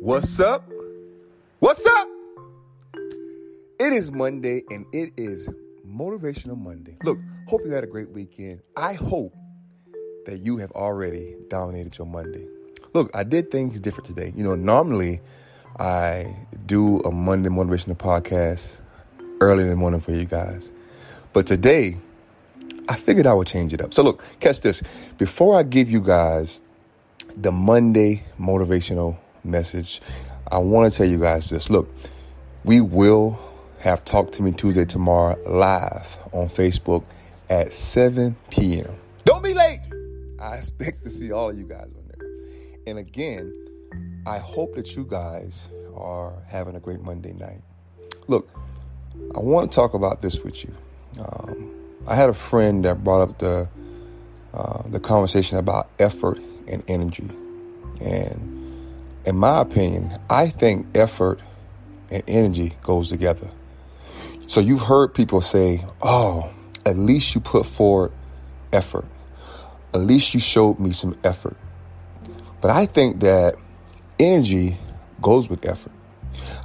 What's up? What's up? It is Monday and it is Motivational Monday. Look, hope you had a great weekend. I hope that you have already dominated your Monday. Look, I did things different today. You know, normally I do a Monday motivational podcast early in the morning for you guys. But today, I figured I would change it up. So, look, catch this. Before I give you guys the Monday motivational message, I want to tell you guys this. Look, we will have Talk to Me Tuesday tomorrow live on Facebook at 7 p.m. Don't be late. I expect to see all of you guys on there. And again, I hope that you guys are having a great Monday night. Look, I want to talk about this with you. Um, I had a friend that brought up the uh, the conversation about effort and energy, and in my opinion, I think effort and energy goes together. So you've heard people say, "Oh, at least you put forward effort. At least you showed me some effort." But I think that energy goes with effort.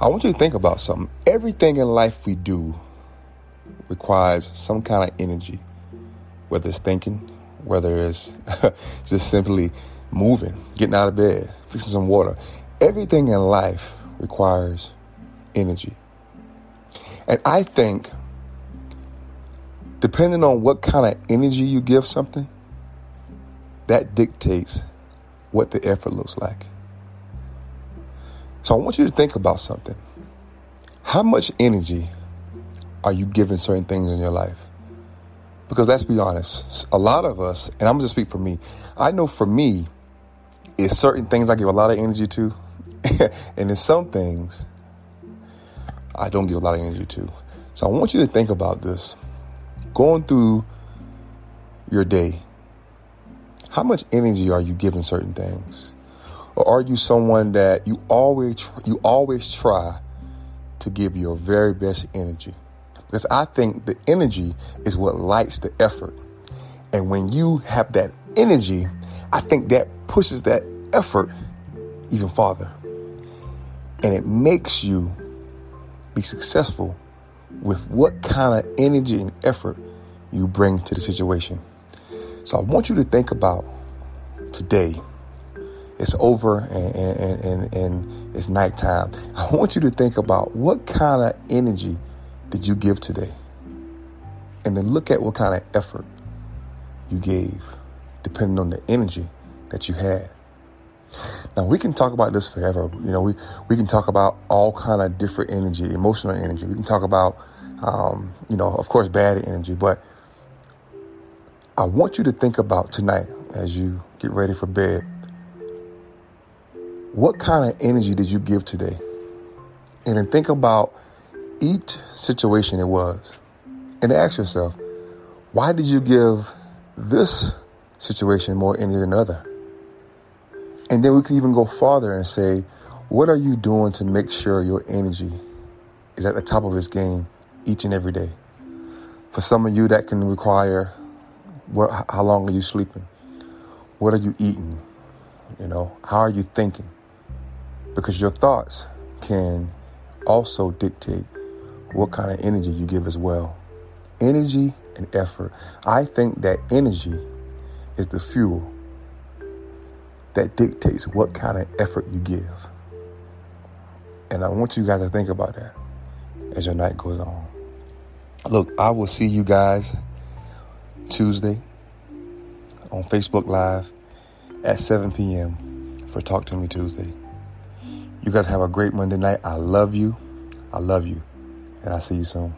I want you to think about something. Everything in life we do requires some kind of energy, whether it's thinking, whether it's just simply moving, getting out of bed, fixing some water. Everything in life requires energy. And I think, depending on what kind of energy you give something, that dictates what the effort looks like. So I want you to think about something. How much energy are you giving certain things in your life? Because let's be honest, a lot of us, and I'm to speak for me, I know for me, it's certain things I give a lot of energy to, and there's some things I don't give a lot of energy to. So I want you to think about this. Going through your day, how much energy are you giving certain things? Or are you someone that you always you always try to give your very best energy? Because I think the energy is what lights the effort. And when you have that energy, I think that pushes that effort even farther. And it makes you be successful with what kind of energy and effort you bring to the situation. So I want you to think about today. It's over and, and, and, and it's nighttime. I want you to think about what kind of energy did you give today? And then look at what kind of effort you gave, depending on the energy that you had. Now we can talk about this forever. You know, we, we can talk about all kind of different energy, emotional energy. We can talk about, um, you know, of course, bad energy. But I want you to think about tonight as you get ready for bed. What kind of energy did you give today? And then think about each situation it was, and ask yourself, why did you give this situation more energy than other? And then we can even go farther and say, what are you doing to make sure your energy is at the top of its game each and every day? For some of you, that can require what, how long are you sleeping? What are you eating? You know, how are you thinking? Because your thoughts can also dictate what kind of energy you give as well. Energy and effort. I think that energy is the fuel that dictates what kind of effort you give. And I want you guys to think about that as your night goes on. Look, I will see you guys Tuesday on Facebook Live at 7 p.m. for Talk to Me Tuesday. You guys have a great Monday night. I love you. I love you. And I'll see you soon.